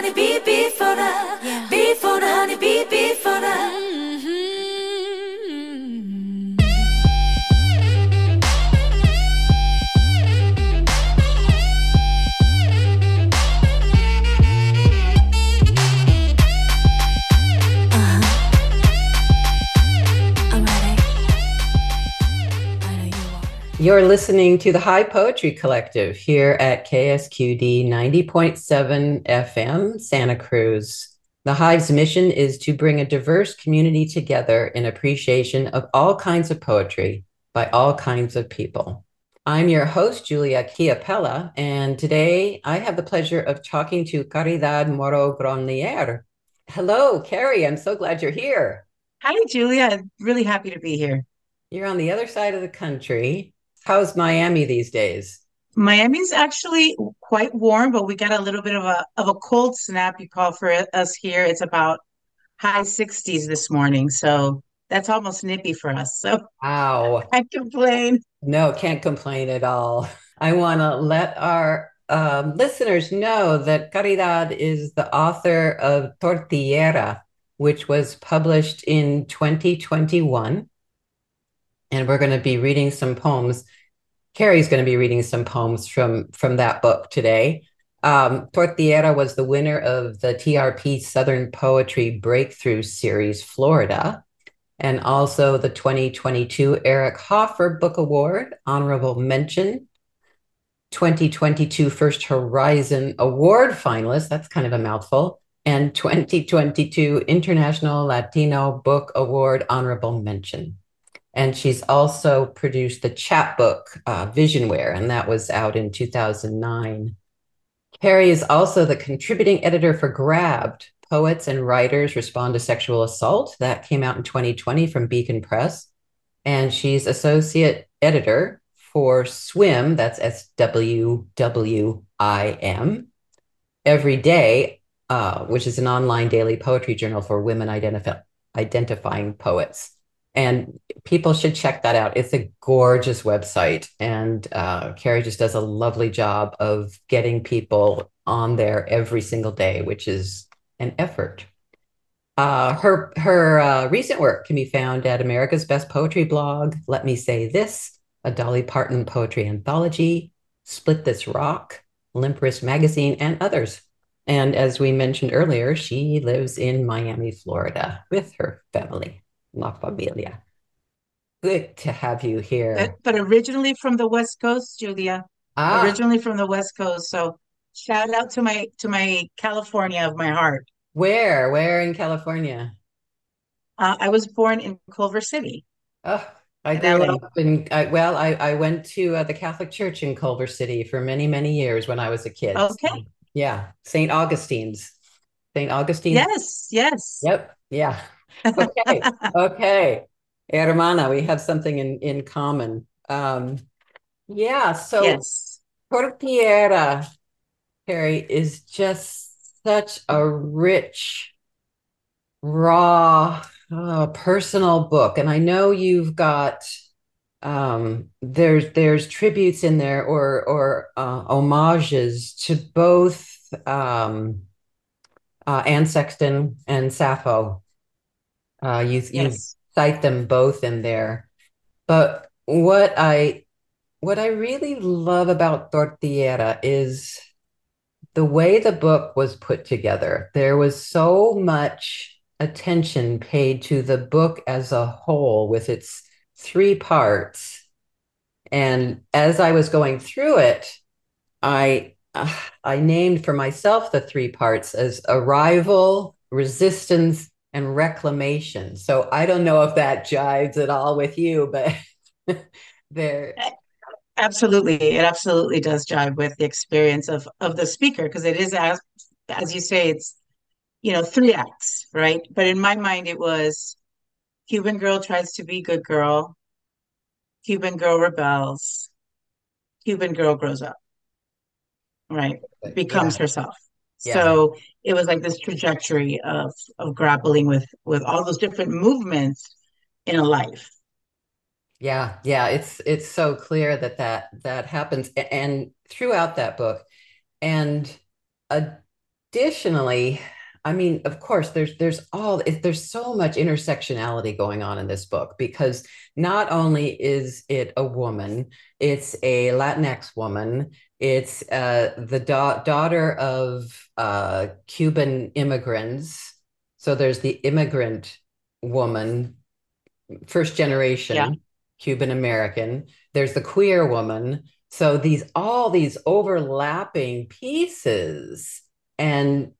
honey bee are. Listening to the Hive Poetry Collective here at KSQD 90.7 FM, Santa Cruz. The Hive's mission is to bring a diverse community together in appreciation of all kinds of poetry by all kinds of people. I'm your host, Julia Chiapella, and today I have the pleasure of talking to Caridad Moro Gronlier. Hello, Carrie. I'm so glad you're here. Hi, Julia. Really happy to be here. You're on the other side of the country. How's Miami these days? Miami's actually quite warm, but we got a little bit of a of a cold snap you call for us here. It's about high 60s this morning, so that's almost nippy for us. So Wow. I complain. No, can't complain at all. I want to let our um, listeners know that Caridad is the author of Tortillera, which was published in 2021. And we're going to be reading some poems. Carrie's going to be reading some poems from, from that book today. Um, was the winner of the TRP Southern Poetry Breakthrough Series, Florida and also the 2022 Eric Hoffer Book Award, honorable mention. 2022 First Horizon Award finalist, that's kind of a mouthful, and 2022 International Latino Book Award, honorable mention. And she's also produced the chapbook uh, Visionware, and that was out in 2009. Carrie is also the contributing editor for Grabbed, Poets and Writers Respond to Sexual Assault. That came out in 2020 from Beacon Press. And she's associate editor for Swwim, that's S W W I M, Every Day, uh, which is an online daily poetry journal for women identif- identifying poets. And people should check that out. It's a gorgeous website. And uh, Carrie just does a lovely job of getting people on there every single day, which is an effort. Uh, her her uh, recent work can be found at America's Best Poetry blog, Let Me Say This, a Dolly Parton poetry anthology, Split This Rock, Limp Wrist Magazine, and others. And as we mentioned earlier, she lives in Miami, Florida with her family, La Familia. Good to have you here. But, but originally from the West Coast, Julia. Ah, Originally from the West Coast. So shout out to my to my California of my heart. where? Where in California? Uh, I was born in Culver City. Oh, I grew up in, I, well, I, I went to uh, the Catholic Church in Culver City for many, many years when I was a kid. Okay. So, yeah, St. Augustine's. St. Augustine's. Yes, yes. Yep. Yeah. Okay. Okay. Hermana, we have something in, in common. Um, yeah, so Yes. Tortillera, Carrie, is just such a rich, raw, uh, personal book. And I know you've got um, there's there's tributes in there or or uh, homages to both um, uh, Anne Sexton and Sappho. Uh, you you Yes. cite them both in there. But what I what I really love about Tortillera is the way the book was put together. There was so much attention paid to the book as a whole with its three parts. And as I was going through it, I uh, I named for myself the three parts as arrival, resistance, and reclamation. So I don't know if that jives at all with you, but there, Absolutely. It absolutely does jive with the experience of of the speaker because it is as as you say, it's you know, three acts, right? But in my mind it was Cuban girl tries to be good girl, Cuban girl rebels, Cuban girl grows up, right? Becomes yeah, herself. Yeah, So it was like this trajectory of of grappling with with all those different movements in a life. yeah, yeah. It's it's so clear that that that happens, and throughout that book, and additionally, I mean, of course, there's there's all there's so much intersectionality going on in this book because not only is it a woman, it's a Latinx woman, it's uh, the da- daughter of uh, Cuban immigrants. So there's the immigrant woman, first generation Yeah. Cuban American. There's the queer woman. So these all these overlapping pieces and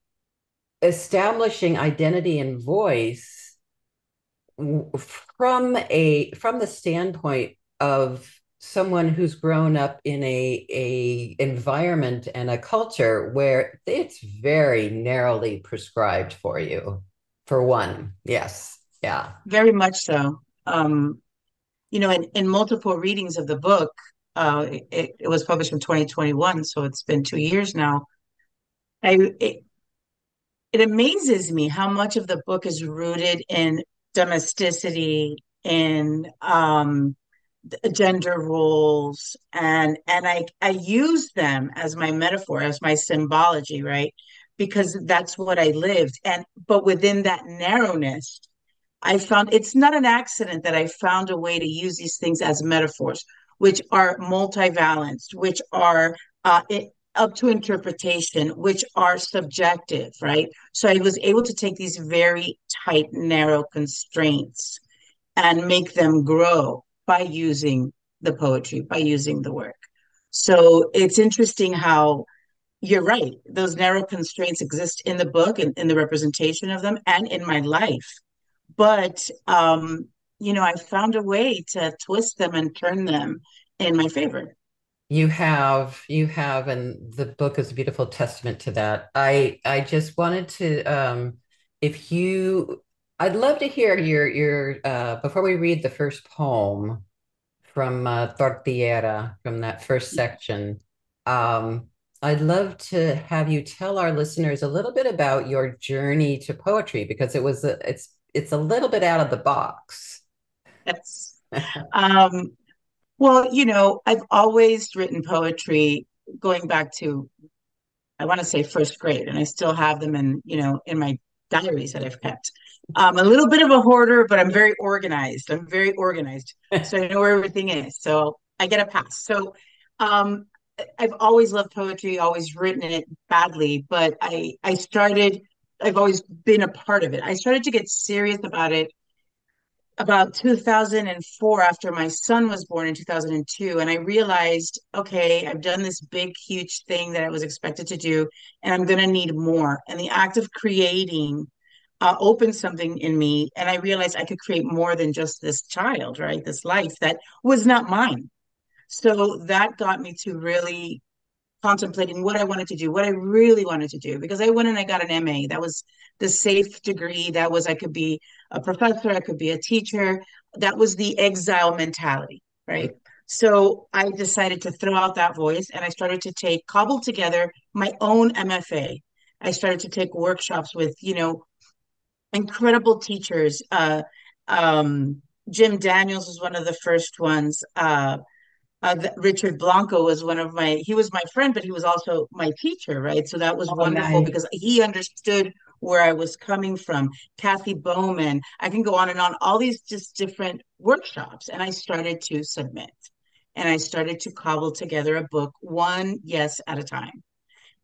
establishing identity and voice from a from the standpoint of someone who's grown up in a a environment and a culture where it's very narrowly prescribed for you for one yes yeah Very much so. Um, you know, in, in multiple readings of the book, uh, it, it was published in 2021, so it's been two years now. I it, it amazes me how much of the book is rooted in domesticity, in um, gender roles, and and I I use them as my metaphor, as my symbology, right? Because that's what I lived, and but within that narrowness. I found it's not an accident that I found a way to use these things as metaphors, which are multivalenced, which are uh, it, up to interpretation, which are subjective, right? So I was able to take these very tight, narrow constraints and make them grow by using the poetry, by using the work. So it's interesting how you're right. Those narrow constraints exist in the book and in the representation of them and in my life but um, you know, I found a way to twist them and turn them in my favor. You have you have and the book is a beautiful testament to that i i just wanted to um if you i'd love to hear your your uh before we read the first poem from uh, Tortillera, from that first section. Um, I'd love to have you tell our listeners a little bit about your journey to poetry because it was a, it's it's a little bit out of the box. That's um, well, you know, I've always written poetry going back to I want to say first grade, and I still have them in, you know, in my diaries that I've kept. I'm a little bit of a hoarder, but I'm very organized. I'm very organized, so I know where everything is. So I get a pass. So um, I've always loved poetry, always written it badly, but I I started. I've always been a part of it. I started to get serious about it about 2004 after my son was born in 2002 and i realized okay i've done this big huge thing that i was expected to do and i'm going to need more. And the act of creating uh, opened something in me and i realized i could create more than just this child right? This life that was not mine. So that got me to really contemplating what I wanted to do, what I really wanted to do, because I went and I got an MA. That was the safe degree. That was I could be a professor, I could be a teacher. That was the exile mentality, right? So I decided to throw out that voice and I started to take cobble together my own MFA. I started to take workshops with, you know, incredible teachers. Uh, um, Jim Daniels was one of the first ones. Uh, uh, Richard Blanco was one of my, he was my friend, but he was also my teacher, right? So that was Oh, wonderful nice. because he understood where I was coming from. Kathy Bowman, I can go on and on, all these just different workshops. And I started to submit and I started to cobble together a book, one yes at a time.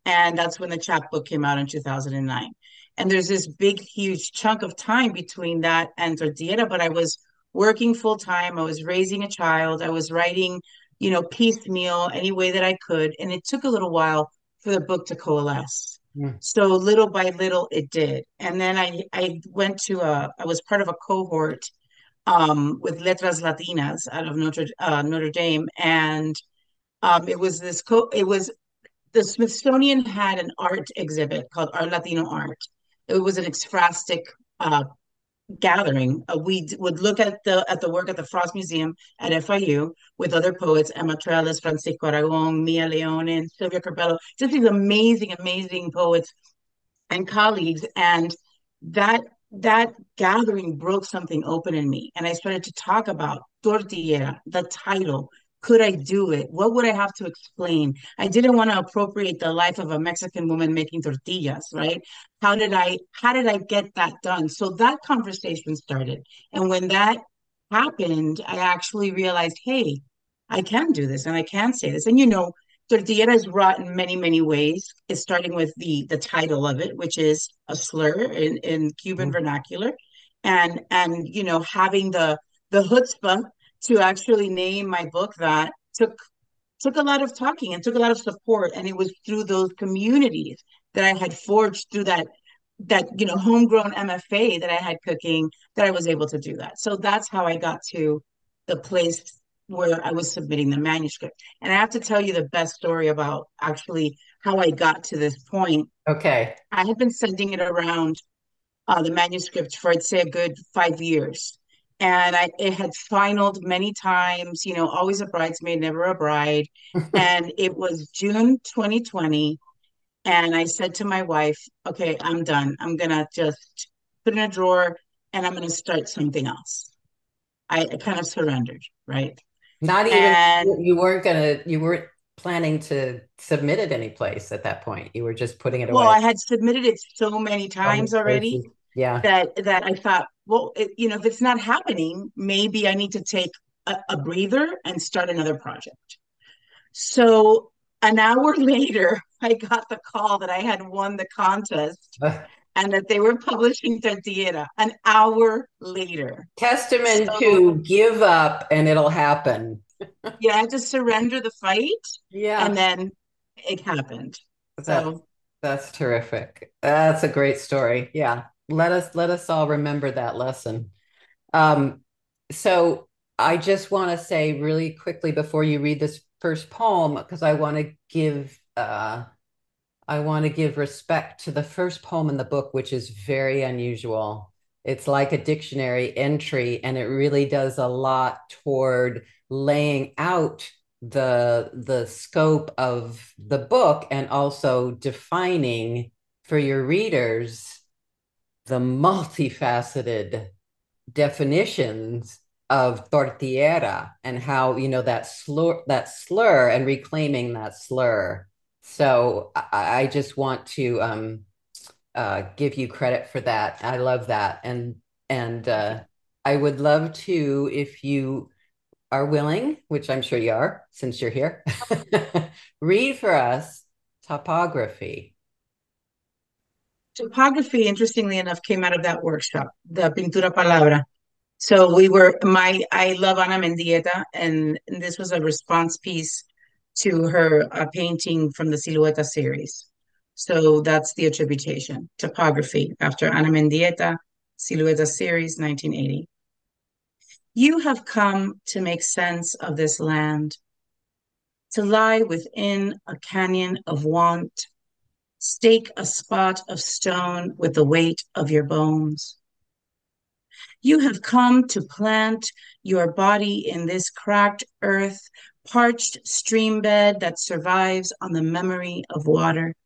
And that's when the chapbook came out in 2009. And there's this big, huge chunk of time between that and Tortillera, but I was working full time. I was raising a child. I was writing, you know, piecemeal any way that I could. And it took a little while for the book to coalesce. Mm. So little by little it did. And then I, I went to a, I was part of a cohort um, with Letras Latinas out of Notre, uh, Notre Dame. And um, it was this, co- it was the Smithsonian had an art exhibit called Art Latino Art. It was an ekphrastic uh, gathering. Uh, we d- would look at the at the work at the Frost Museum at FIU with other poets, Emma Trelles, Francisco Aragon, Mia Leonin, and Sylvia Capello, just these amazing, amazing poets and colleagues. And that that gathering broke something open in me. And I started to talk about Tortillera, the title, could I do it? What would I have to explain? I didn't want to appropriate the life of a Mexican woman making tortillas, right? How did I how did I get that done? So that conversation started. And when that happened, I actually realized, hey, I can do this and I can say this. And you know, tortilla is wrought in many, many ways. It's starting with the the title of it, which is a slur in, in Cuban mm-hmm. vernacular. And and you know, having the the chutzpah to actually name my book that took took a lot of talking and took a lot of support. And it was through those communities that i had forged through that that you know homegrown mfa that i had cooking that i was able to do that. So that's how i got to the place where i was submitting the manuscript. And i have to tell you the best story about actually how i got to this point. Okay. I had been sending it around uh, the manuscript for i'd say a good five years and I it had finaled many times, you know, always a bridesmaid, never a bride. and it was June 2020. And I said to my wife, okay, I'm done. I'm gonna just put in a drawer and I'm gonna start something else. I, I kind of surrendered, right? Not even and, you weren't gonna you weren't planning to submit it any place at that point. You were just putting it well, away. Well, I had submitted it so many times already. Yeah. That that I thought, well, it, you know, if it's not happening, maybe I need to take a, a breather and start another project. So an hour later, I got the call that I had won the contest uh. and that they were publishing Tortillera an hour later. Testament so, to give up and it'll happen. yeah, I had to surrender the fight. Yeah. And then it happened. That, so that's terrific. That's a great story. Yeah let us let us all remember that lesson. Um, so I just want to say really quickly before you read this first poem, because I want to give uh, I want to give respect to the first poem in the book, which is very unusual. It's like a dictionary entry, and it really does a lot toward laying out the the scope of the book and also defining for your readers the multifaceted definitions of tortillera and how you know that slur that slur and reclaiming that slur. So i, I just want to um, uh, give you credit for that. I love that. And and uh, i would love to if you are willing which i'm sure you are since you're here read for us topography Topography, interestingly enough, came out of that workshop, the Pintura Palabra. So we were my I love Ana Mendieta, and, and this was a response piece to her uh, painting from the Silueta series. So that's the attribution. Topography after Ana Mendieta, Silueta series, 1980. You have come to make sense of this land, to lie within a canyon of want Stake a spot of stone with the weight of your bones. You have come to plant your body in this cracked earth, parched stream bed that survives on the memory of water.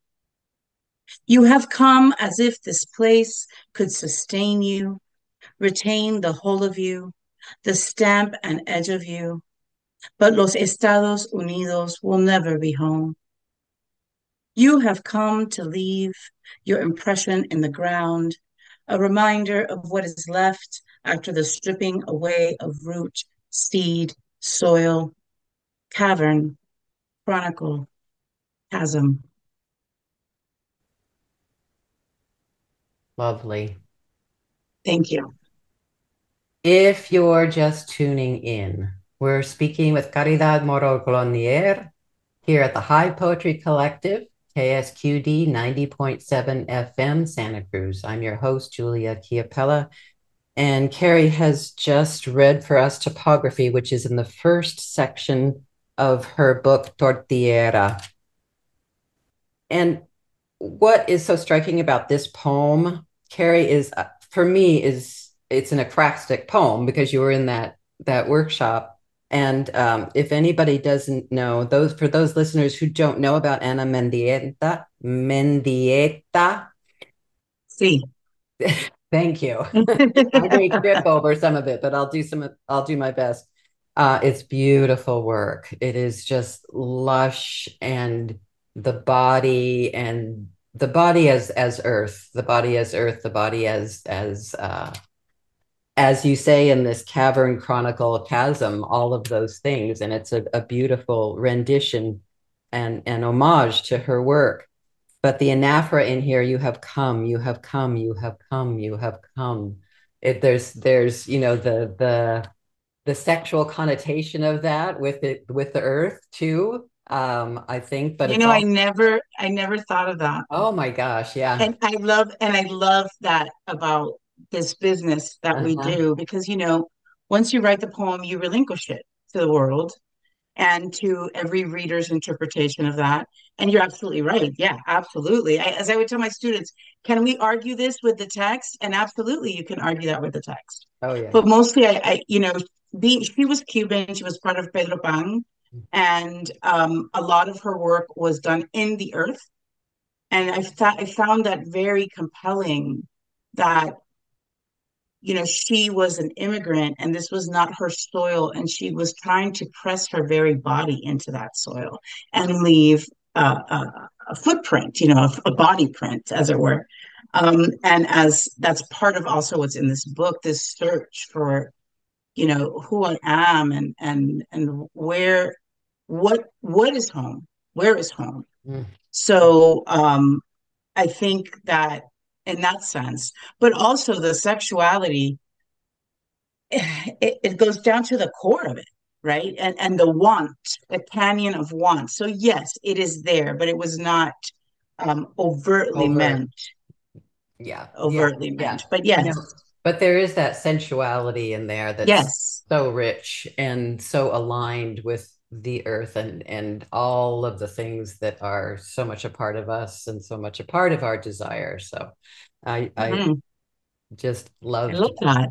You have come as if this place could sustain you, retain the whole of you, the stamp and edge of you. But Los Estados Unidos will never be home. You have come to leave your impression in the ground, a reminder of what is left after the stripping away of root, seed, soil, cavern, chronicle, chasm. Lovely. Thank you. If you're just tuning in, we're speaking with Caridad Moro Gronlier here at the Hive Poetry Collective KSQD 90.7 FM, Santa Cruz. I'm your host, Julia Chiapella. And Carrie has just read for us topography, which is in the first section of her book, Tortillera. And what is so striking about this poem, Carrie, is uh, for me, is it's an acrostic poem because you were in that that workshop and um, if anybody doesn't know, those for those listeners who don't know about Ana Mendieta, Mendieta. See. Thank you. I may trip over some of it, but I'll do some. I'll do my best. Uh, it's beautiful work. It is just lush and the body and the body as as earth, the body as earth, the body as as uh, as you say in this cavern chronicle chasm, all of those things, and it's a, a beautiful rendition and and homage to her work. But the anaphora in here, you have come, you have come, you have come, you have come. It, there's there's you know the the the sexual connotation of that with it with the earth too um i think but you know all... i never i never thought of that oh my gosh yeah and i love and i love that about this business that uh-huh. we do because you know once you write the poem you relinquish it to the world and to every reader's interpretation of that. And you're absolutely right. Yeah absolutely. I, as i would tell my students can we argue this with the text? And absolutely you can argue that with the text. Oh yeah. But mostly i, I you know being she was cuban. She was part of pedro pan. And um, a lot of her work was done in the earth. And I, I found that very compelling that, you know, she was an immigrant and this was not her soil. And she was trying to press her very body into that soil and leave uh, a, a, footprint, you know, a, a, body print, as it were. Um, and as that's part of also what's in this book, this search for you know who I am and and and where what what is home where is home mm. so um i think that in that sense but also the sexuality it, it goes down to the core of it right and and the want the canyon of want so yes it is there but it was not um overtly Overt. meant yeah overtly yeah. meant yeah. but yes but there is that sensuality in there that's yes. so rich and so aligned with the earth and and all of the things that are so much a part of us and so much a part of our desire. So i mm-hmm. i just love, I love that.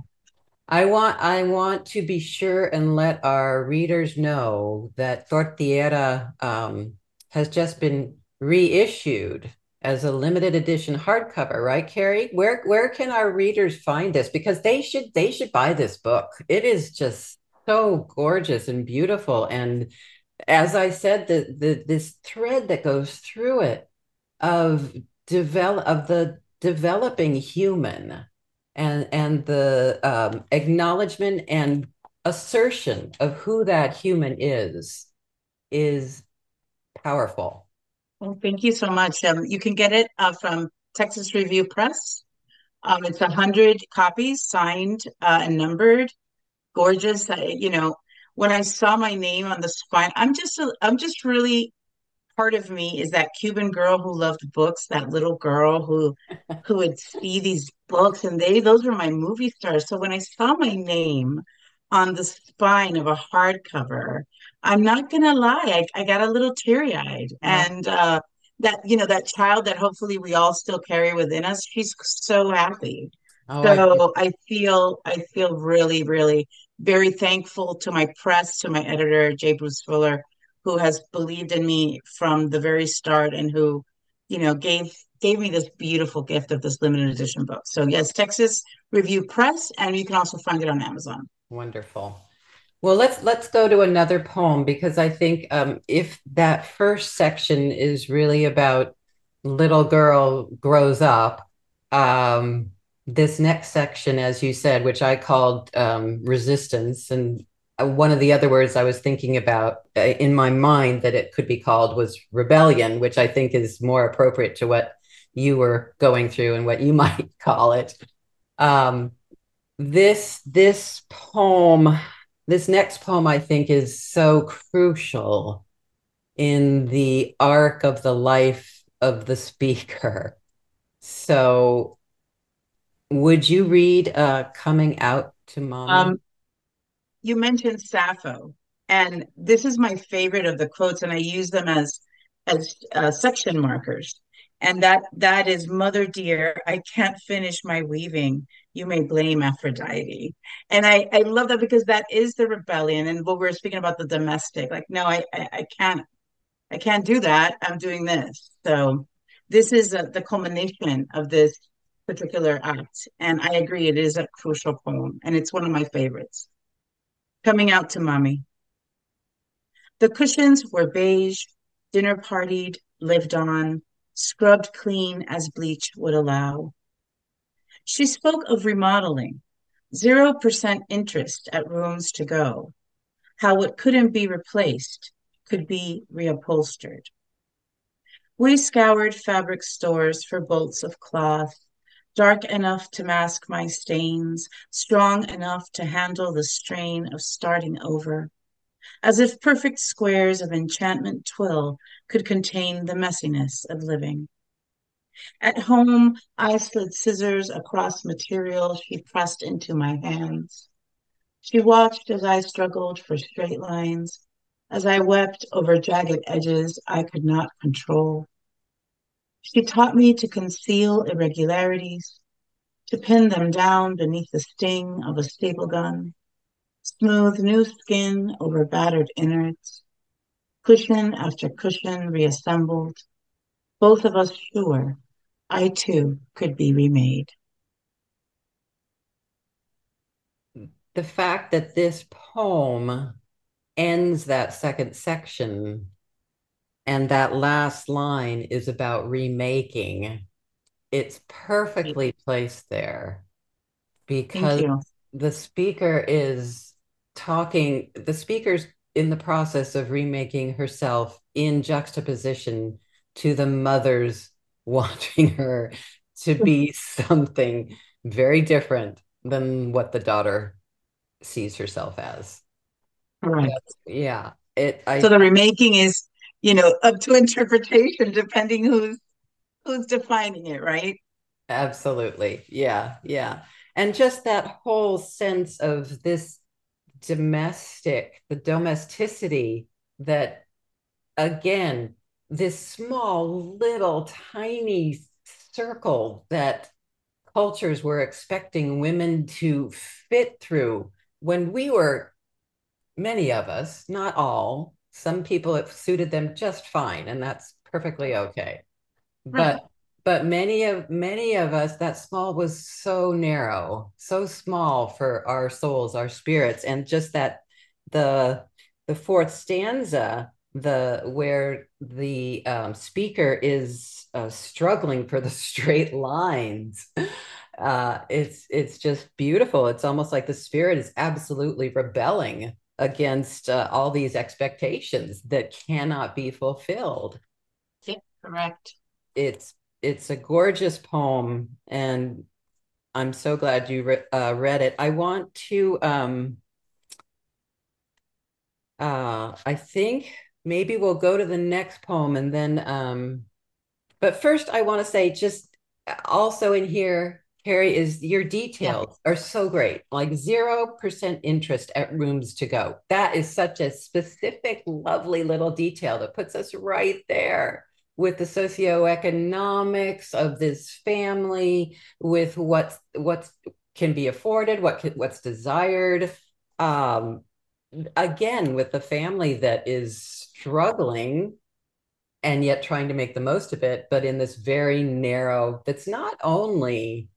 I want i want to be sure and let our readers know that tortillera um, has just been reissued as a limited edition hardcover right carrie? Where where can our readers find this? Because they should they should buy this book. It is just so gorgeous and beautiful. And as I said, the, the this thread that goes through it of develop of the developing human and and the um, acknowledgement and assertion of who that human is is powerful. Well, thank you so much. Um, you can get it uh, from Texas Review Press. Um, it's a hundred copies, signed uh, and numbered gorgeous. I, you know, when I saw my name on the spine, I'm just a, I'm just really part of me is that Cuban girl who loved books, that little girl who who would see these books and they those were my movie stars. So when I saw my name on the spine of a hardcover, I'm not gonna lie, I, I got a little teary-eyed. Yeah. And uh that you know that child that hopefully we all still carry within us she's so happy Oh, so I, I, feel I feel really, really very thankful to my press, to my editor, J. Bruce Fuller, who has believed in me from the very start and who, you know, gave gave me this beautiful gift of this limited edition book. So yes, Texas Review Press, and you can also find it on Amazon. Wonderful. Well, let's let's go to another poem because I think um, if that first section is really about little girl grows up, um, this next section, as you said, which I called um, resistance, and uh, one of the other words I was thinking about uh, in my mind that it could be called was rebellion, which I think is more appropriate to what you were going through and what you might call it. Um, this this poem, this next poem, I think, is so crucial in the arc of the life of the speaker. So would you read uh, Coming Out to Mom? Um, you mentioned Sappho, and this is my favorite of the quotes, and I use them as as uh, section markers. And that that is, Mother dear, I can't finish my weaving. You may blame Aphrodite. And I, I love that because that is the rebellion. And what we are speaking about the domestic, like, no, I, I, I can't, I can't do that. I'm doing this. So this is a, the culmination of this particular act. And I agree, it is a crucial poem, and it's one of my favorites. Coming out to mommy. The cushions were beige, dinner partied, lived on, scrubbed clean as bleach would allow. She spoke of remodeling, 0% interest at rooms to go, how what couldn't be replaced could be reupholstered. We scoured fabric stores for bolts of cloth, dark enough to mask my stains, strong enough to handle the strain of starting over, as if perfect squares of enchantment twill could contain the messiness of living. At home, I slid scissors across material she pressed into my hands. She watched as I struggled for straight lines, as I wept over jagged edges I could not control. She taught me to conceal irregularities, to pin them down beneath the sting of a staple gun, smooth new skin over battered innards, cushion after cushion reassembled, both of us sure I too could be remade. The fact that this poem ends that second section and that last line is about remaking, it's perfectly placed there because the speaker is talking, the speaker's in the process of remaking herself in juxtaposition to the mother's wanting her to be something very different than what the daughter sees herself as. Right. Yeah. It I, so the remaking is, you know, up to interpretation depending who's who's defining it, right? Absolutely. Yeah. Yeah. And just that whole sense of this domestic, the domesticity that again this small, little, tiny circle that cultures were expecting women to fit through when we were, many of us, not all, some people it suited them just fine, and that's perfectly okay. Right. But but many of many of us that small was so narrow so small for our souls our spirits and just that the the fourth stanza the where the um, speaker is uh, struggling for the straight lines. Uh, it's it's just beautiful. It's almost like the spirit is absolutely rebelling against uh, all these expectations that cannot be fulfilled. Yeah, correct. It's it's a gorgeous poem, and I'm so glad you re- uh, read it. I want to. Um, uh, I think maybe we'll go to the next poem and then um but first i want to say just also in here carrie is your details yeah. are so great. Like 0% interest at rooms to go. That is such a specific lovely little detail that puts us right there with the socioeconomics of this family with what's what's can be afforded what can, what's desired. Um again with the family that is struggling and yet trying to make the most of it, but in this very narrow, that's not only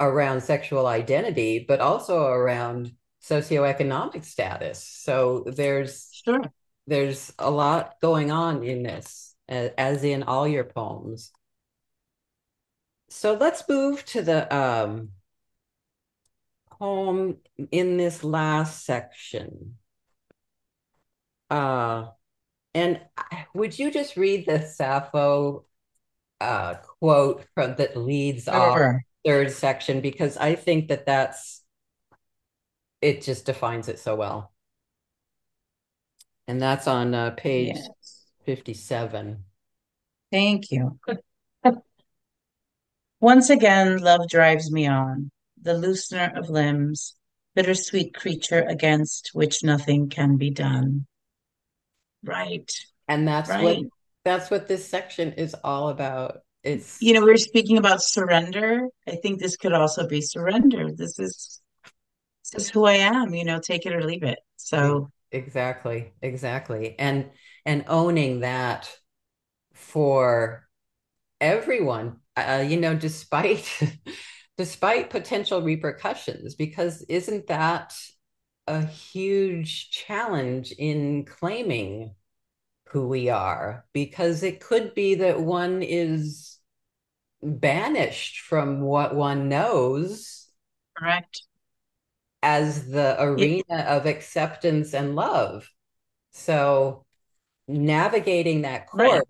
around sexual identity, but also around socioeconomic status. So there's sure. there's a lot going on in this, as in all your poems. So let's move to the um, poem in this last section. Uh, and would you just read the Sappho uh, quote from that leads sure. off third section because I think that that's it just defines it so well. And that's on uh, page yes. 57. Thank you. Once again, love drives me on, the loosener of limbs, bittersweet creature against which nothing can be done. Right. And that's right. what that's what this section is all about. It's you know, we are speaking about surrender. I think this could also be surrender. This is this is who I am, you know, take it or leave it. So exactly, exactly. And and owning that for everyone, uh, you know, despite despite potential repercussions, because isn't that a huge challenge in claiming who we are because it could be that one is banished from what one knows correct. as the arena it, of acceptance and love. So navigating that course right.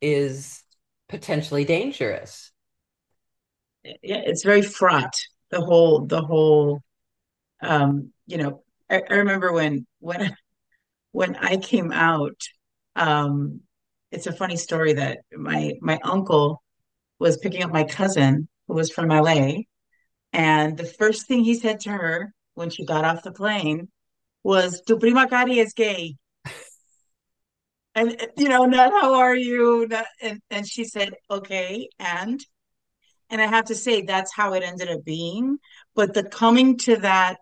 is potentially dangerous. Yeah it's very fraught. The whole the whole um you know I, I remember when when when I came out, um, it's a funny story that my my uncle was picking up my cousin who was from LA, and the first thing he said to her when she got off the plane was "Tu prima Cari es gay," and you know, not how are you, not, and and she said, "Okay," and? And I have to say that's how it ended up being. But the coming to that,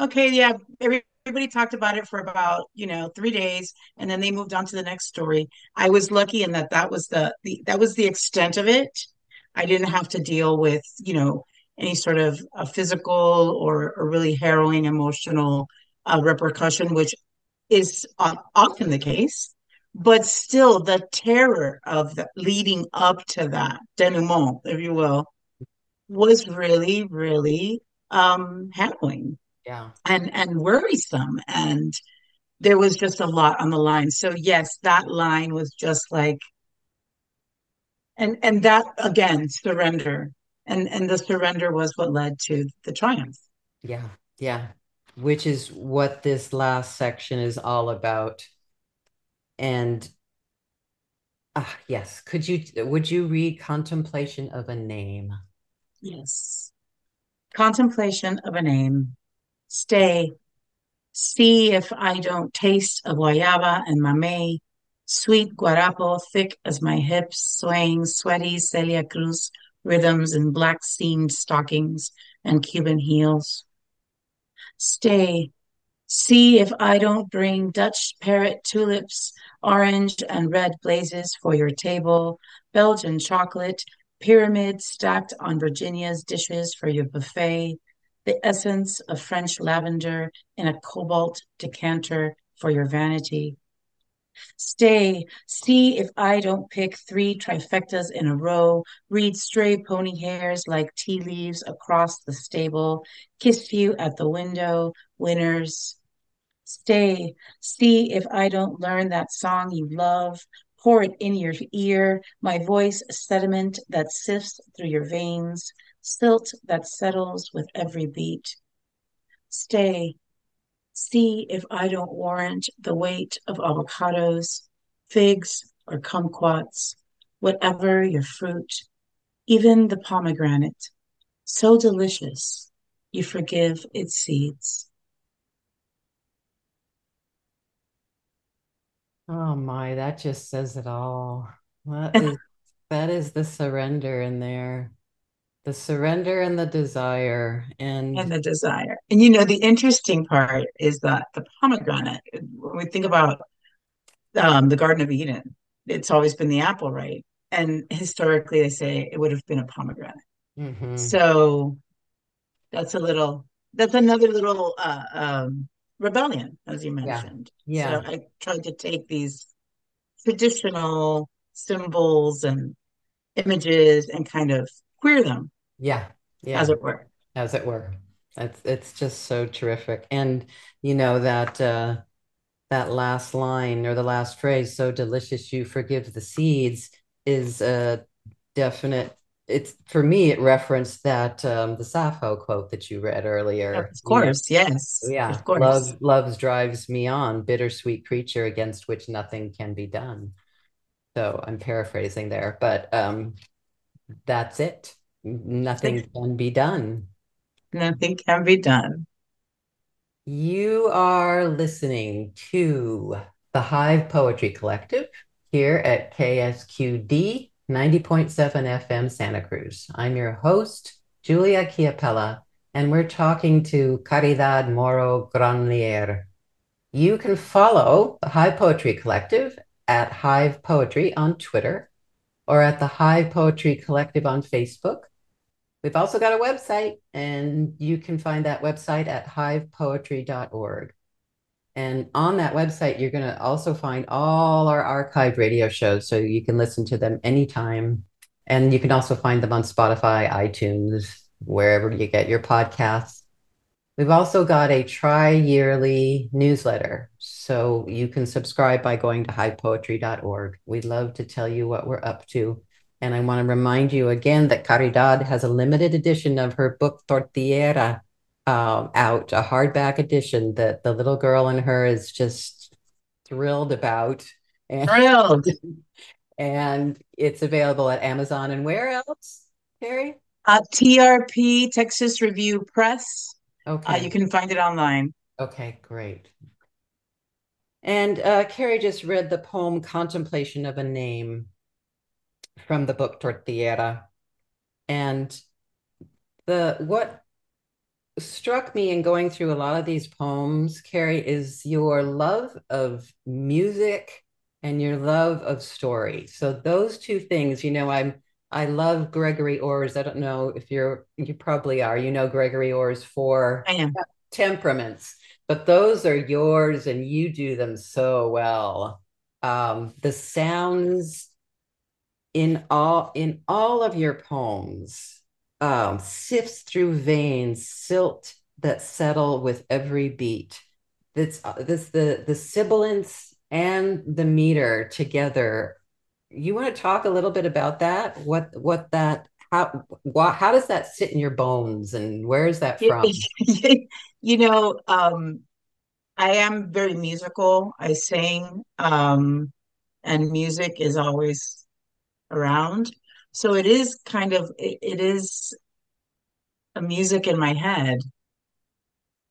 okay, yeah, every everybody talked about it for about you know three days and then they moved on to the next story. I was lucky in that that was the, the that was the extent of it. I didn't have to deal with you know any sort of a physical or a really harrowing emotional uh, repercussion which is uh, often the case but still the terror of the leading up to that denouement if you will was really really um harrowing yeah. And and worrisome and there was just a lot on the line. So yes that line was just like and and that again surrender. And and the surrender was what led to the triumph. Yeah yeah. Which is what this last section is all about. And ah yes. Could you would you read contemplation of a name? Yes. Contemplation of a name Stay. See if I don't taste a guayaba and mamey, sweet guarapo thick as my hips, swaying sweaty Celia Cruz rhythms in black seamed stockings and Cuban heels. Stay. See if I don't bring Dutch parrot tulips, orange and red blazes for your table, Belgian chocolate, pyramids stacked on Virginia's dishes for your buffet, the essence of French lavender in a cobalt decanter for your vanity. Stay, see if I don't pick three trifectas in a row, read stray pony hairs like tea leaves across the stable, kiss you at the window, winners. Stay, see if I don't learn that song you love, pour it in your ear, my voice sediment that sifts through your veins, silt that settles with every beat. Stay. See if I don't warrant the weight of avocados, figs, or kumquats, whatever your fruit, even the pomegranate, so delicious you forgive its seeds. Oh my, that just says it all. That is that is the surrender in there the surrender and the desire and and the desire. And you know the interesting part is that the pomegranate when we think about um, the garden of eden it's always been the apple right? And historically they say it would have been a pomegranate. Mm-hmm. so that's a little that's another little uh, um, rebellion as you mentioned. Yeah, yeah. so i tried to take these traditional symbols and images and kind of queer them yeah. Yeah. As it were. As it were. It's it's just so terrific. And you know that uh that last line or the last phrase, so delicious you forgive the seeds, is a definite it's for me it referenced that um the Sappho quote that you read earlier. Of course, you know? yes. Yeah. Of course. Love love drives me on, bittersweet creature against which nothing can be done. So I'm paraphrasing there, but um that's it nothing can be done. Nothing can be done. You are listening to the Hive Poetry Collective here at KSQD 90.7 FM Santa Cruz. I'm your host, Julia Chiapella, and we're talking to Caridad Moro Gronlier. You can follow the Hive Poetry Collective at Hive Poetry on Twitter or at the Hive Poetry Collective on Facebook We've also got a website, and you can find that website at hivepoetry.org. And on that website, you're going to also find all our archived radio shows so you can listen to them anytime. And you can also find them on Spotify, iTunes, wherever you get your podcasts. We've also got a tri yearly newsletter. So you can subscribe by going to hivepoetry.org. We'd love to tell you what we're up to. And I want to remind you again that Caridad has a limited edition of her book Tortillera um, out, a hardback edition that the little girl in her is just thrilled about. And, thrilled. and it's available at Amazon and where else, Carrie? Uh, TRP, Texas Review Press. Okay. Uh, you can find it online. Okay, great. And uh, Carrie just read the poem Contemplation of a Name from the book Tortillera. And the what struck me in going through a lot of these poems, Carrie, is your love of music and your love of story. So those two things, you know, I'm I love Gregory Orrs. I don't know if you're you probably are. You know Gregory Orrs for temperaments, but those are yours and you do them so well. Um, the sounds in all in all of your poems um, sifts through veins, silt that settle with every beat. This, uh, this the the sibilance and the meter together you want to talk a little bit about that? What what that how what, how does that sit in your bones and where is that from? you know, um, I am very musical. I sing, um, and music is always around. So it is kind of it, it is a music in my head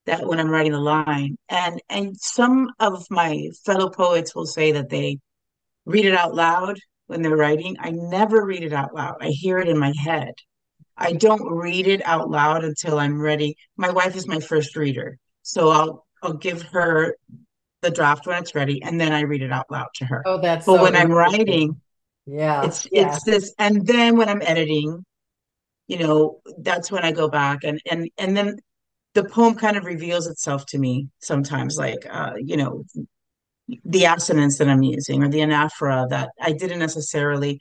that when I'm writing a line. And and some of my fellow poets will say that they read it out loud when they're writing. I never read it out loud. I hear it in my head. I don't read it out loud until I'm ready. My wife is my first reader. So I'll I'll give her the draft when it's ready and then I read it out loud to her. Oh, that's but so when I'm writing, yeah. It's yeah. it's this and then when I'm editing, you know, that's when I go back and and and then the poem kind of reveals itself to me sometimes like uh, you know, the assonance that I'm using or the anaphora that I didn't necessarily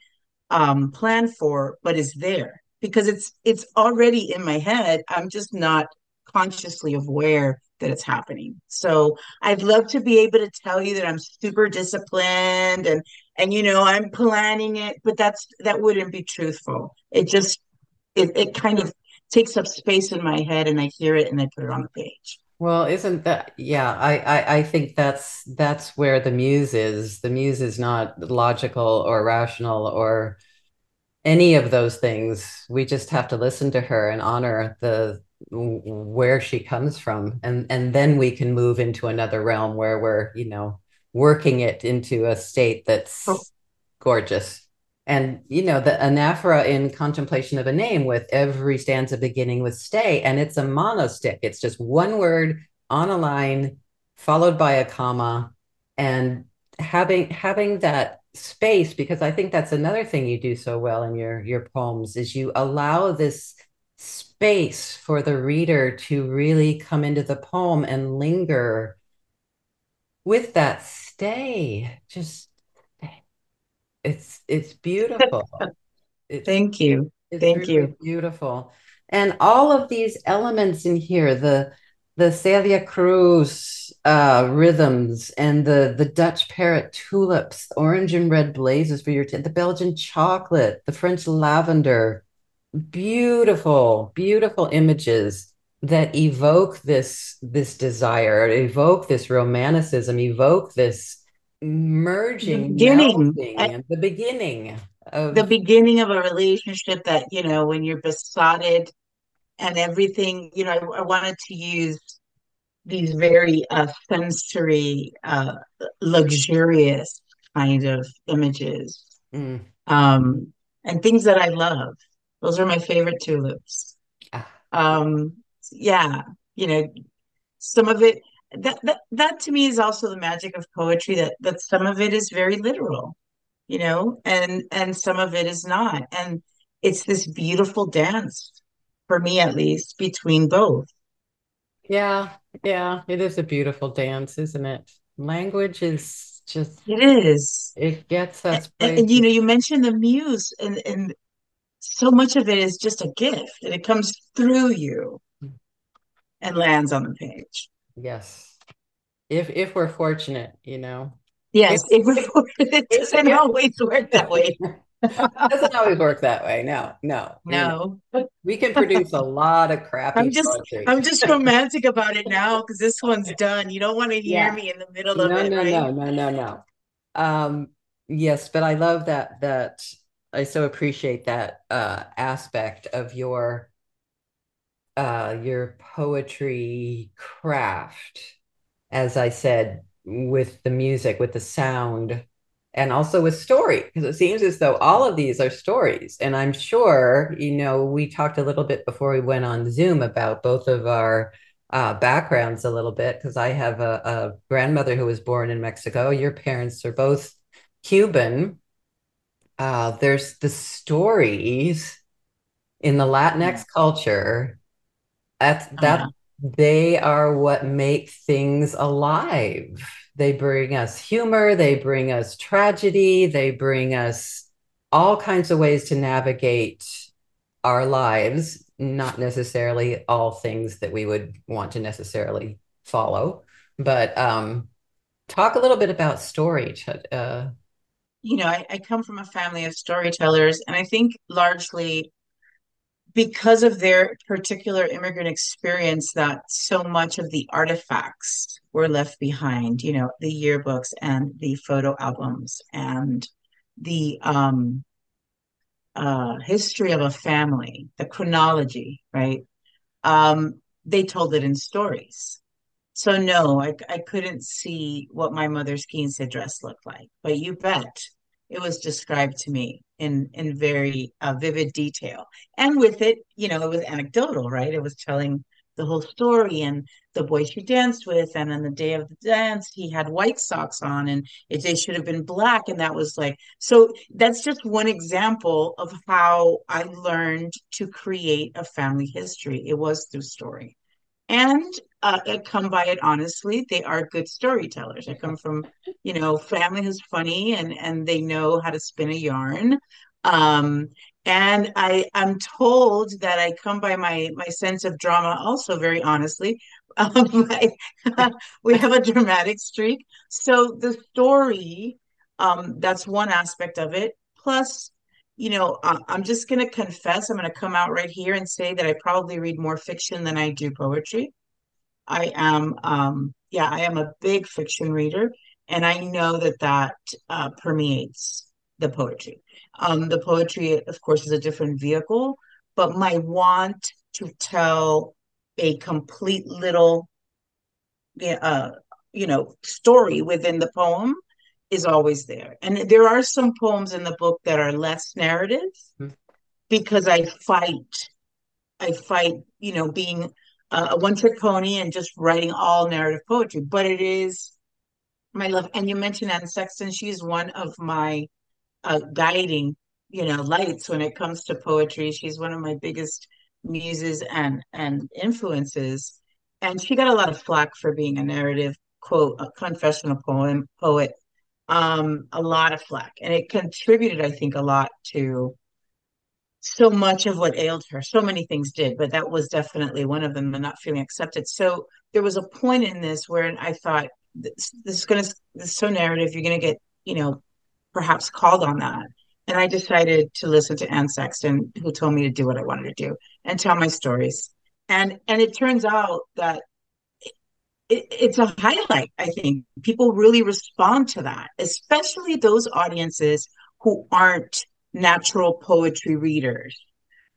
um, plan for, but is there because it's it's already in my head. I'm just not consciously aware that it's happening. So I'd love to be able to tell you that I'm super disciplined and and you know I'm planning it, but that's that wouldn't be truthful. It just it, it kind of takes up space in my head and I hear it and I put it on the page. Well, isn't that yeah, I, I I think that's that's where the muse is. The muse is not logical or rational or any of those things. We just have to listen to her and honor the where she comes from and and then we can move into another realm where we're, you know, working it into a state that's oh. gorgeous. And you know, the anaphora in contemplation of a name with every stanza beginning with stay, and it's a monostich. It's just one word on a line, followed by a comma, and having having that space, because I think that's another thing you do so well in your your poems, is you allow this space for the reader to really come into the poem and linger with that stay. Just it's it's beautiful. It's, Thank you. Thank really you. Beautiful. And all of these elements in here, the the Celia Cruz uh, rhythms and the the Dutch parrot tulips, orange and red blazes for your t- the Belgian chocolate, the French lavender, beautiful, beautiful images that evoke this this desire, evoke this romanticism, evoke this merging, beginning, at the beginning of the beginning of a relationship that you know when you're besotted and everything. You know, I, I wanted to use these very uh, sensory, uh, luxurious kind of images, mm. um, and things that I love. Those are my favorite tulips. Ah. Um, yeah, you know, some of it that, that that to me is also the magic of poetry that that some of it is very literal you know and and some of it is not and it's this beautiful dance for me at least, between both. Yeah, yeah, it is a beautiful dance, isn't it? Language is just It is. it gets us and you know, you mentioned the muse, and and so much of it is just a gift, and it comes through you and lands on the page. Yes. If if we're fortunate, you know. If Yes, it, if it doesn't if always work that way. doesn't always work that way. No, no. No, we can produce a lot of crappy I'm just poetry. I'm just romantic about it now because this one's done. You don't want to hear Yeah. me in the middle of it, no, right? no, no, no, no. Um, yes, but I love that that I so appreciate that uh aspect of your uh your poetry craft, as I said, with the music, with the sound, and also with story, because it seems as though all of these are stories. And I'm sure, you know, we talked a little bit before we went on Zoom about both of our uh, backgrounds a little bit, because I have a, a grandmother who was born in Mexico. Your parents are both Cuban. Uh, there's the stories in the Yeah. Latinx culture that's that yeah. they are what make things alive. They bring us humor, they bring us tragedy, they bring us all kinds of ways to navigate our lives, not necessarily all things that we would want to necessarily follow. But um, talk a little bit about story. Uh, You know, I, I come from a family of storytellers, and I think largely because of their particular immigrant experience that so much of the artifacts were left behind, you know, the yearbooks and the photo albums and the um uh history of a family, the chronology, right? Um, they told it in stories. So no, I, I couldn't see what my mother's quince dress looked like, but you bet it was described to me in in very uh, vivid detail. And with it, you know, it was anecdotal, right? It was telling the whole story and the boy she danced with, and on the day of the dance, he had white socks on, and it they should have been black, and that was like so. That's just one example of how I learned to create a family history. It was through story. And uh, I come by it honestly. They are good storytellers. I come from, you know, family who's funny and and they know how to spin a yarn. Um, and I I'm told that I come by my my sense of drama also very honestly. Um, I, we have a dramatic streak. So the story, um, that's one aspect of it. Plus, you know, I, I'm just going to confess, I'm going to come out right here and say that I probably read more fiction than I do poetry. I am, um, yeah, I am a big fiction reader, and I know that that uh, permeates the poetry. Um, the poetry, of course, is a different vehicle, but my want to tell a complete little, uh, you know, story within the poem is always there. And there are some poems in the book that are less narrative because I fight I fight, you know, being a, a one-trick pony and just writing all narrative poetry. But it is my love. And you mentioned Anne Sexton. She's one of my uh, guiding, you know, lights when it comes to poetry. She's one of my biggest muses and and influences. And she got a lot of flack for being a narrative quote, a confessional poem poet. Um, a lot of flack, and it contributed, I think, a lot to so much of what ailed her. So many things did, but that was definitely one of them, the not feeling accepted. So there was a point in this where I thought, this, this is going to, this is so narrative, you're going to get, you know, perhaps called on that. And I decided to listen to Anne Sexton, who told me to do what I wanted to do and tell my stories. And and it turns out that it, it's a highlight, I think. People really respond to that, especially those audiences who aren't natural poetry readers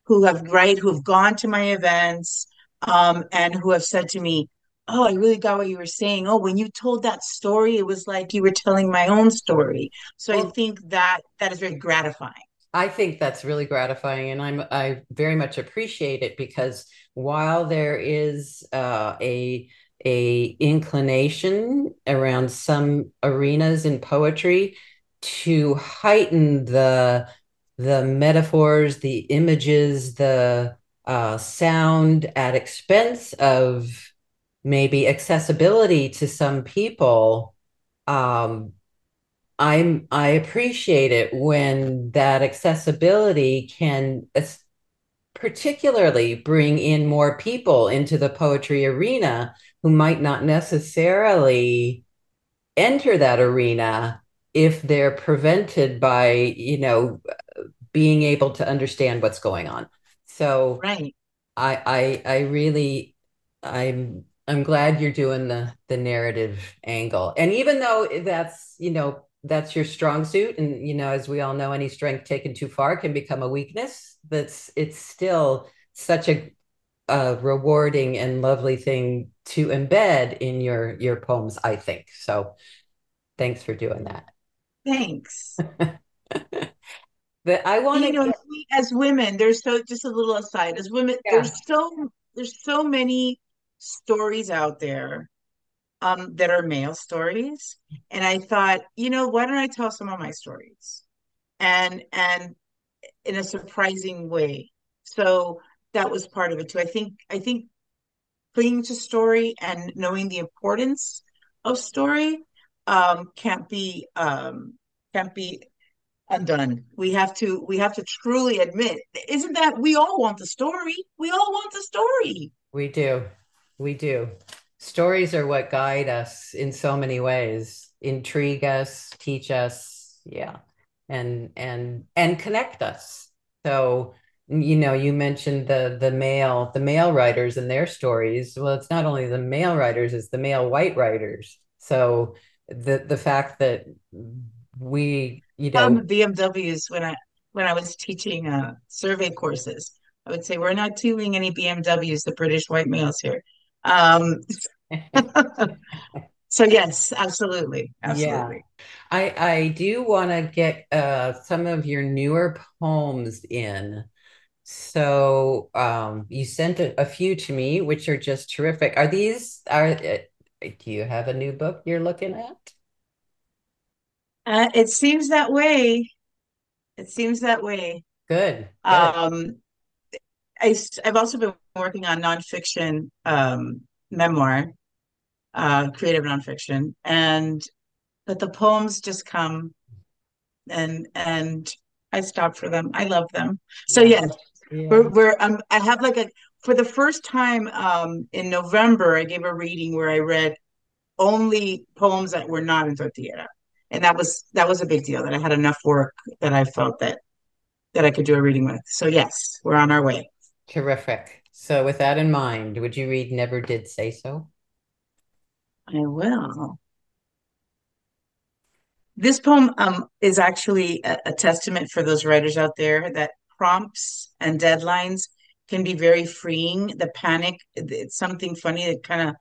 who have right who have gone to my events um, and who have said to me oh i really got what you were saying. Oh when you told that story it was like you were telling my own story. So i think that that is very gratifying. I think that's really gratifying, and I'm I very much appreciate it because while there is uh, a a inclination around some arenas in poetry to heighten the the metaphors, the images, the uh, sound at expense of maybe accessibility to some people, um, I'm I appreciate it when that accessibility can particularly bring in more people into the poetry arena who might not necessarily enter that arena if they're prevented by, you know, being able to understand what's going on. So right. I I I really I'm I'm glad you're doing the the narrative angle. And even though that's, you know, that's your strong suit and you know as we all know any strength taken too far can become a weakness that's it's still such a, a rewarding and lovely thing to embed in your your poems i think so thanks for doing that thanks but i want to you know get... as women there's so just a little aside as women yeah. there's so there's so many stories out there um, that are male stories. And I thought, you know, why don't I tell some of my stories? And and in a surprising way. So that was part of it too. I think I think clinging to story and knowing the importance of story um, can't be um, can't be undone. We have to we have to truly admit, isn't that we all want the story? We all want the story. We do. We do stories are what guide us in so many ways intrigue us teach us yeah and and and connect us so you know you mentioned the the male the male writers and their stories well it's not only the male writers it's the male white writers so the the fact that we you know um, bmws when i when i was teaching uh survey courses i would say we're not doing any bmws the british white males here um, so yes, absolutely, absolutely. Yeah. I I do want to get uh, some of your newer poems in. So um, you sent a, a, few to me, which are just terrific. Are these are? Uh, do you have a new book you're looking at? Uh, it seems that way. It seems that way. Good. Good. Um, I, I've also been working on nonfiction um, memoir, uh, creative nonfiction, and but the poems just come, and and I stop for them. I love them. So yes, yeah. we're we're um, I have like a for the first time um, in November I gave a reading where I read only poems that were not in tortillera, and that was that was a big deal that I had enough work that I felt that that I could do a reading with. So yes, we're on our way. Terrific. So, with that in mind, would you read Never Did Say So? I will. This poem um, is actually a, a testament for those writers out there that prompts and deadlines can be very freeing. The panic, it's something funny that kind of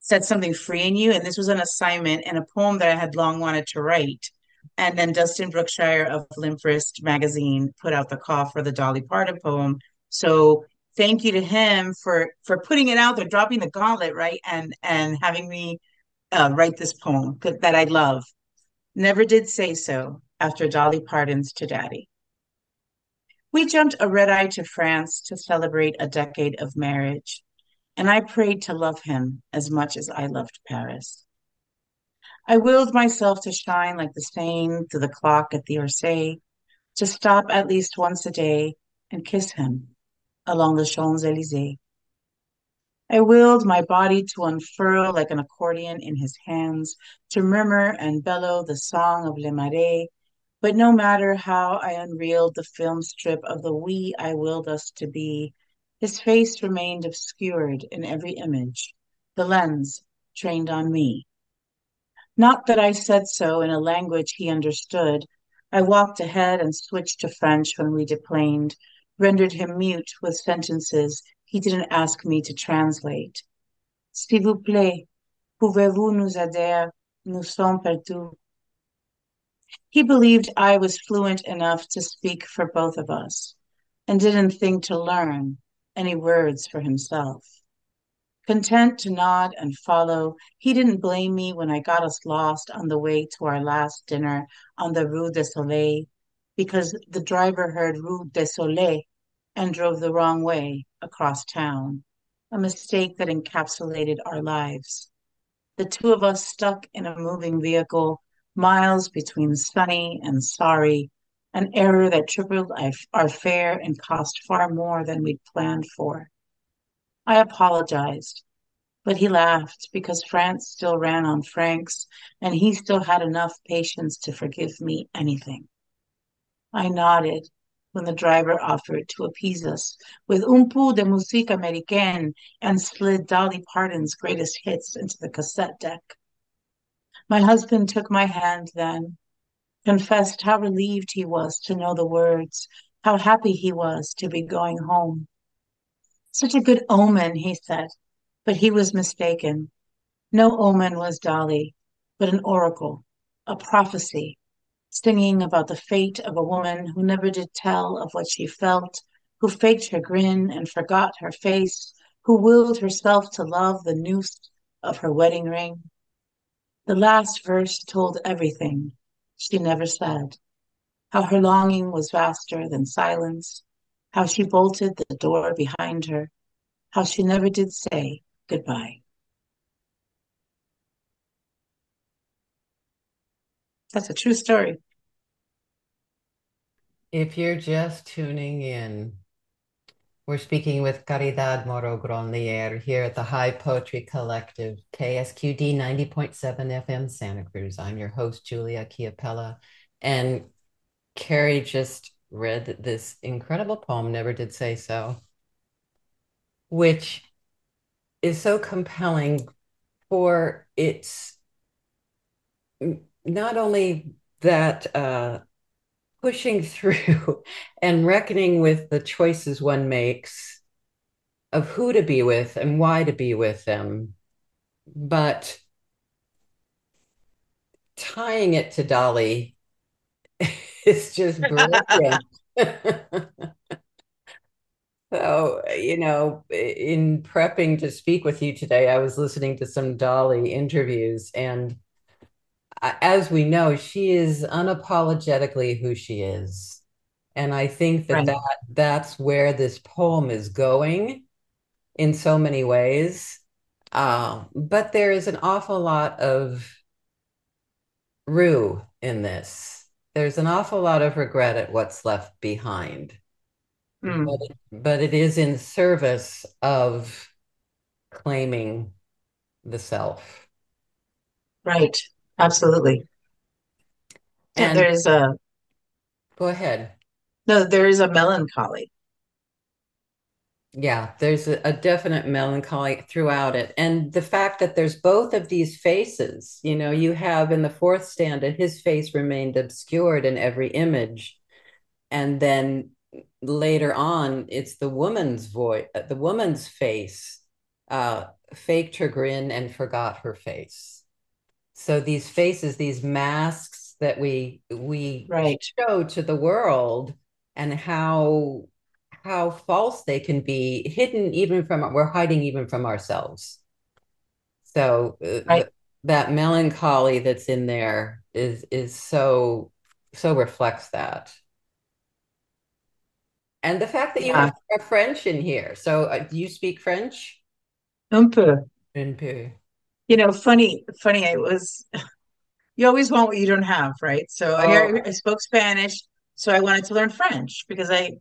set something free in you. And this was an assignment and a poem that I had long wanted to write. And then Dustin Brookshire of Limp Wrist magazine put out the call for the Dolly Parton poem. So thank you to him for for putting it out there, dropping the gauntlet, right, and and having me uh, write this poem that I love. Never did say so after Dolly Parton's to Daddy. We jumped a red eye to France to celebrate a decade of marriage, and I prayed to love him as much as I loved Paris. I willed myself to shine like the Seine to the clock at the Orsay, to stop at least once a day and kiss him along the Champs Elysees. I willed my body to unfurl like an accordion in his hands, to murmur and bellow the song of Les Marais. But no matter how I unreeled the film strip of the we I willed us to be, his face remained obscured in every image, the lens trained on me. Not that I said so in a language he understood. I walked ahead and switched to French when we deplaned, rendered him mute with sentences he didn't ask me to translate. S'il vous plaît, pouvez-vous nous aider? Nous sommes perdus. He believed I was fluent enough to speak for both of us and didn't think to learn any words for himself. Content to nod and follow, he didn't blame me when I got us lost on the way to our last dinner on the Rue de Soleil because the driver heard Rue de Soleil and drove the wrong way across town, a mistake that encapsulated our lives. The two of us stuck in a moving vehicle, miles between sunny and sorry, an error that tripled our fare and cost far more than we'd planned for. I apologized, but he laughed because France still ran on francs and he still had enough patience to forgive me anything. I nodded when the driver offered to appease us with un peu de musique américaine and slid Dolly Parton's greatest hits into the cassette deck. My husband took my hand then, confessed how relieved he was to know the words, how happy he was to be going home. Such a good omen, he said, but he was mistaken. No omen was Dolly, but an oracle, a prophecy, singing about the fate of a woman who never did tell of what she felt, who faked her grin and forgot her face, who willed herself to love the noose of her wedding ring. The last verse told everything she never said, how her longing was vaster than silence, how she bolted the door behind her, how she never did say goodbye. That's a true story. If you're just tuning in, we're speaking with Caridad Moro Gronlier here at the Hive Poetry Collective, KSQD 90.7 FM Santa Cruz. I'm your host, Julia Chiapella. And Carrie just read this incredible poem, Never Did Say So, which is so compelling for its not only that uh, pushing through and reckoning with the choices one makes of who to be with and why to be with them, but tying it to Dolly is just brilliant. so, you know, in prepping to speak with you today, I was listening to some Dolly interviews and as we know, she is unapologetically who she is. And I think that, right. that that's where this poem is going in so many ways. Uh, but there is an awful lot of rue in this. There's an awful lot of regret at what's left behind. Mm. But, it, but it is in service of claiming the self. Right. Absolutely. And there's a go ahead. No, there is a melancholy. Yeah, there's a, a, definite melancholy throughout it. And the fact that there's both of these faces, you know, you have in the fourth stanza, his face remained obscured in every image. And then later on, it's the woman's voice, the woman's face uh, faked her grin and forgot her face so these faces these masks that we we right. show to the world and how how false they can be hidden even from we're hiding even from ourselves so uh, right. th- that melancholy that's in there is is so so reflects that and the fact that you yeah. have french in here so uh, do you speak french un peu un peu you know, funny, funny. I was. You always want what you don't have, right? So oh. I, I spoke Spanish, so I wanted to learn French because I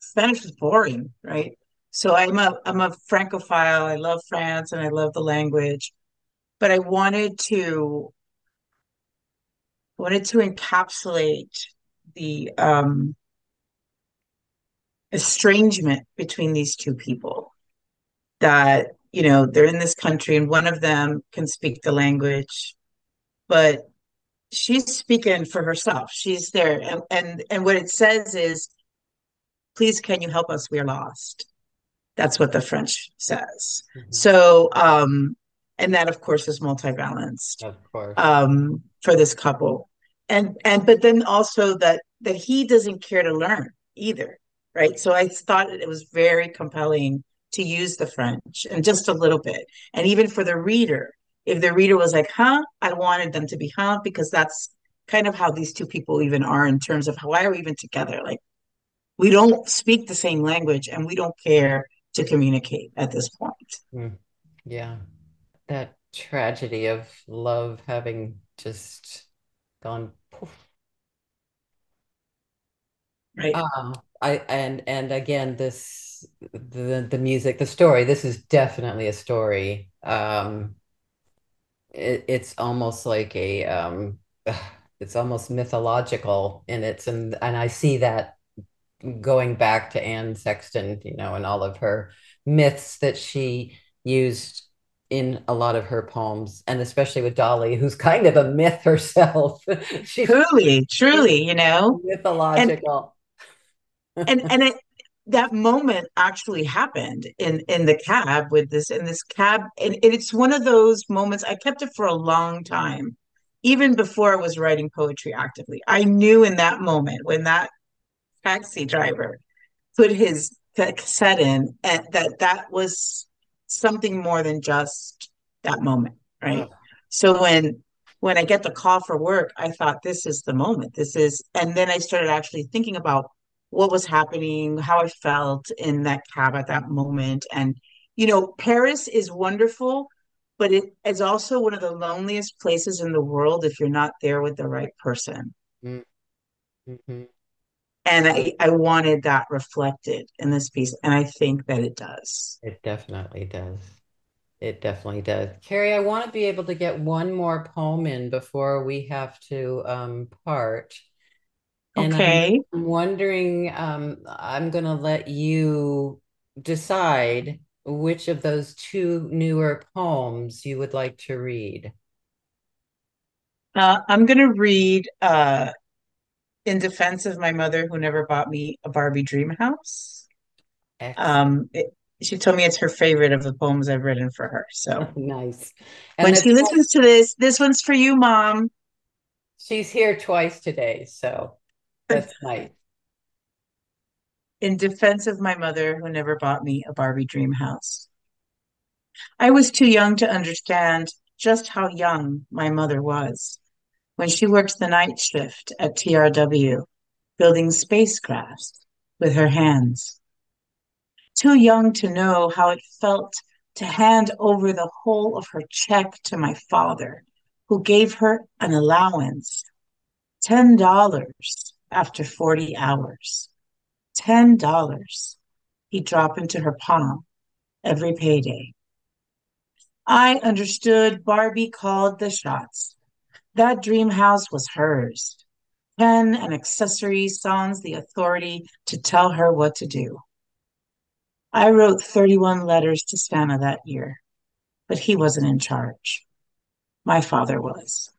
Spanish was boring, right? So I'm a I'm a francophile. I love France and I love the language, but I wanted to wanted to encapsulate the um, estrangement between these two people that you know they're in this country and one of them can speak the language but she's speaking for herself. She's there. And and, and what it says is please can you help us? We're lost. That's what the french says. Mm-hmm. so um and that of course is multi-balanced of course. um for this couple. And and but then also that that he doesn't care to learn either right? So i thought it was very compelling to use the French and just a little bit. And even for the reader, if the reader was like, huh, I wanted them to be huh, because that's kind of how these two people even are in terms of how why are we even together? Like, we don't speak the same language and we don't care to communicate at this point. Mm. Yeah. That tragedy of love having just gone poof. Right. Um, I and and again this the the music, the story, this is definitely a story. Um it, it's almost like a um it's almost mythological in its and and I see that going back to Anne Sexton, you know, and all of her myths that she used in a lot of her poems, and especially with Dolly, who's kind of a myth herself. She's truly, truly, you know, mythological. And and, and it, that moment actually happened in in the cab with this in this cab, and, and it's one of those moments. I kept it for a long time, even before I was writing poetry actively. I knew in that moment when that taxi driver put his cassette in and that that was something more than just that moment right oh. so when when i get the call for work i thought this is the moment this is and then i started actually thinking about what was happening how i felt in that cab at that moment. And you know paris is wonderful but it is also one of the loneliest places in the world if you're not there with the right person. Mm-hmm. And I, I wanted that reflected in this piece and i think that it does. It definitely does. It definitely does. Carrie i want to be able to get one more poem in before we have to um, part and okay i'm wondering um, i'm going to let you decide which of those two newer poems you would like to read uh, i'm going to read uh, in defense of my mother who never bought me a Barbie dream house. Um, it, she told me it's her favorite of the poems I've written for her. So nice. And when she listens to this, this one's for you, mom. She's here twice today, so that's nice. In defense of my mother who never bought me a Barbie dream house. I was too young to understand just how young my mother was when she worked the night shift at TRW, building spacecrafts with her hands. Too young to know how it felt to hand over the whole of her check to my father, who gave her an allowance $10 after 40 hours. $10 he'd drop into her palm every payday. I understood Barbie called the shots that dream house was hers. Ken and accessories sans the authority to tell her what to do. I wrote 31 letters to Santa that year, but he wasn't in charge. My father was.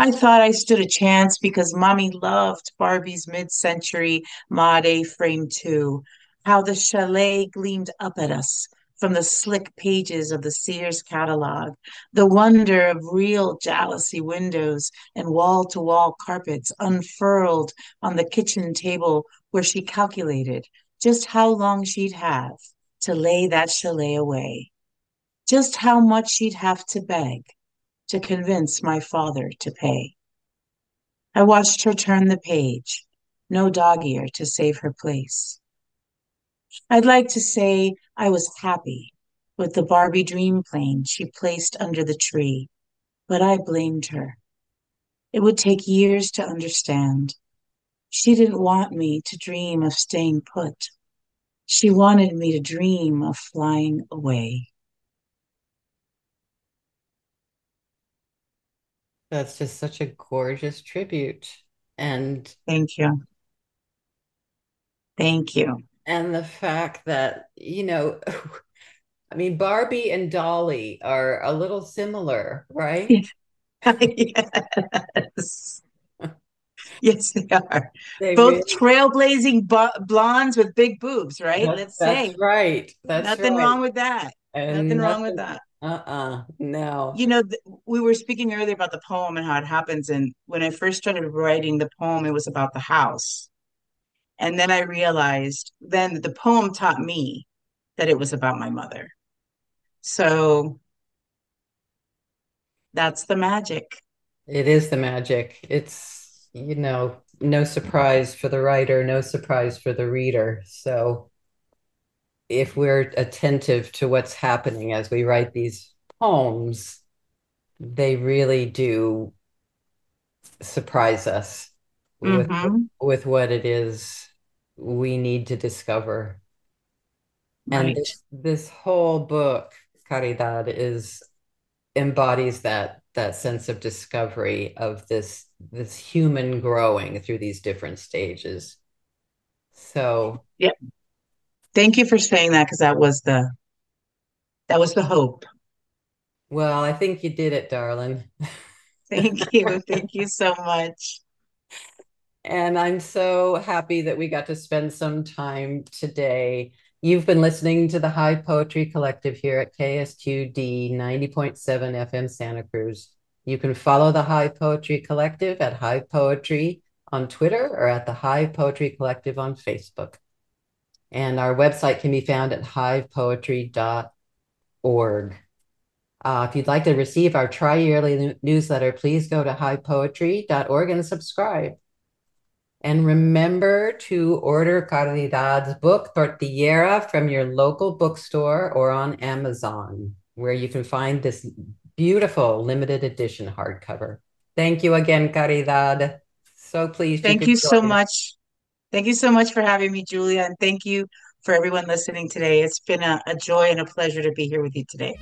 I thought I stood a chance because mommy loved Barbie's mid century Made frame too. How the chalet gleamed up at us from the slick pages of the Sears catalog, the wonder of real jalousie windows and wall to wall carpets unfurled on the kitchen table where she calculated just how long she'd have to lay that chalet away, just how much she'd have to beg to convince my father to pay. I watched her turn the page, no dog ear to save her place. I'd like to say I was happy with the Barbie dream plane she placed under the tree, but I blamed her. It would take years to understand. She didn't want me to dream of staying put. She wanted me to dream of flying away. That's just such a gorgeous tribute. And thank you. Thank you. And the fact that you know i mean barbie and dolly are a little similar right? Yes. Yes they are. They both really... trailblazing blondes with big boobs right? That's, let's that's say. right that's nothing right. wrong with that. And nothing, nothing wrong with that uh-uh no you know th- we were speaking earlier about the poem and how it happens and when i first started writing the poem it was about the house and then I realized then the poem taught me that it was about my mother. So that's the magic. It is the magic. It's, you know, no surprise for the writer, no surprise for the reader. So if we're attentive to what's happening as we write these poems, they really do surprise us with Mm-hmm. with what it is we need to discover. And this this whole book, Caridad, is embodies that that sense of discovery of this this human growing through these different stages. So, Yep. Thank you for saying that because that was the that was the hope. well, I think you did it, darling. Thank you. Thank you so much. And I'm so happy that we got to spend some time today. You've been listening to the Hive Poetry Collective here at KSQD 90.7 FM Santa Cruz. You can follow the Hive Poetry Collective at Hive Poetry on Twitter or at the Hive Poetry Collective on Facebook. And our website can be found at hivepoetry.org. Uh, if you'd like to receive our tri-yearly newsletter, please go to hivepoetry.org and subscribe. And remember to order Caridad's book, Tortillera, from your local bookstore or on Amazon, where you can find this beautiful limited edition hardcover. Thank you again, Caridad. So pleased. Thank could you so us. much. Thank you so much for having me, Julia. And thank you for everyone listening today. It's been a, a joy and a pleasure to be here with you today.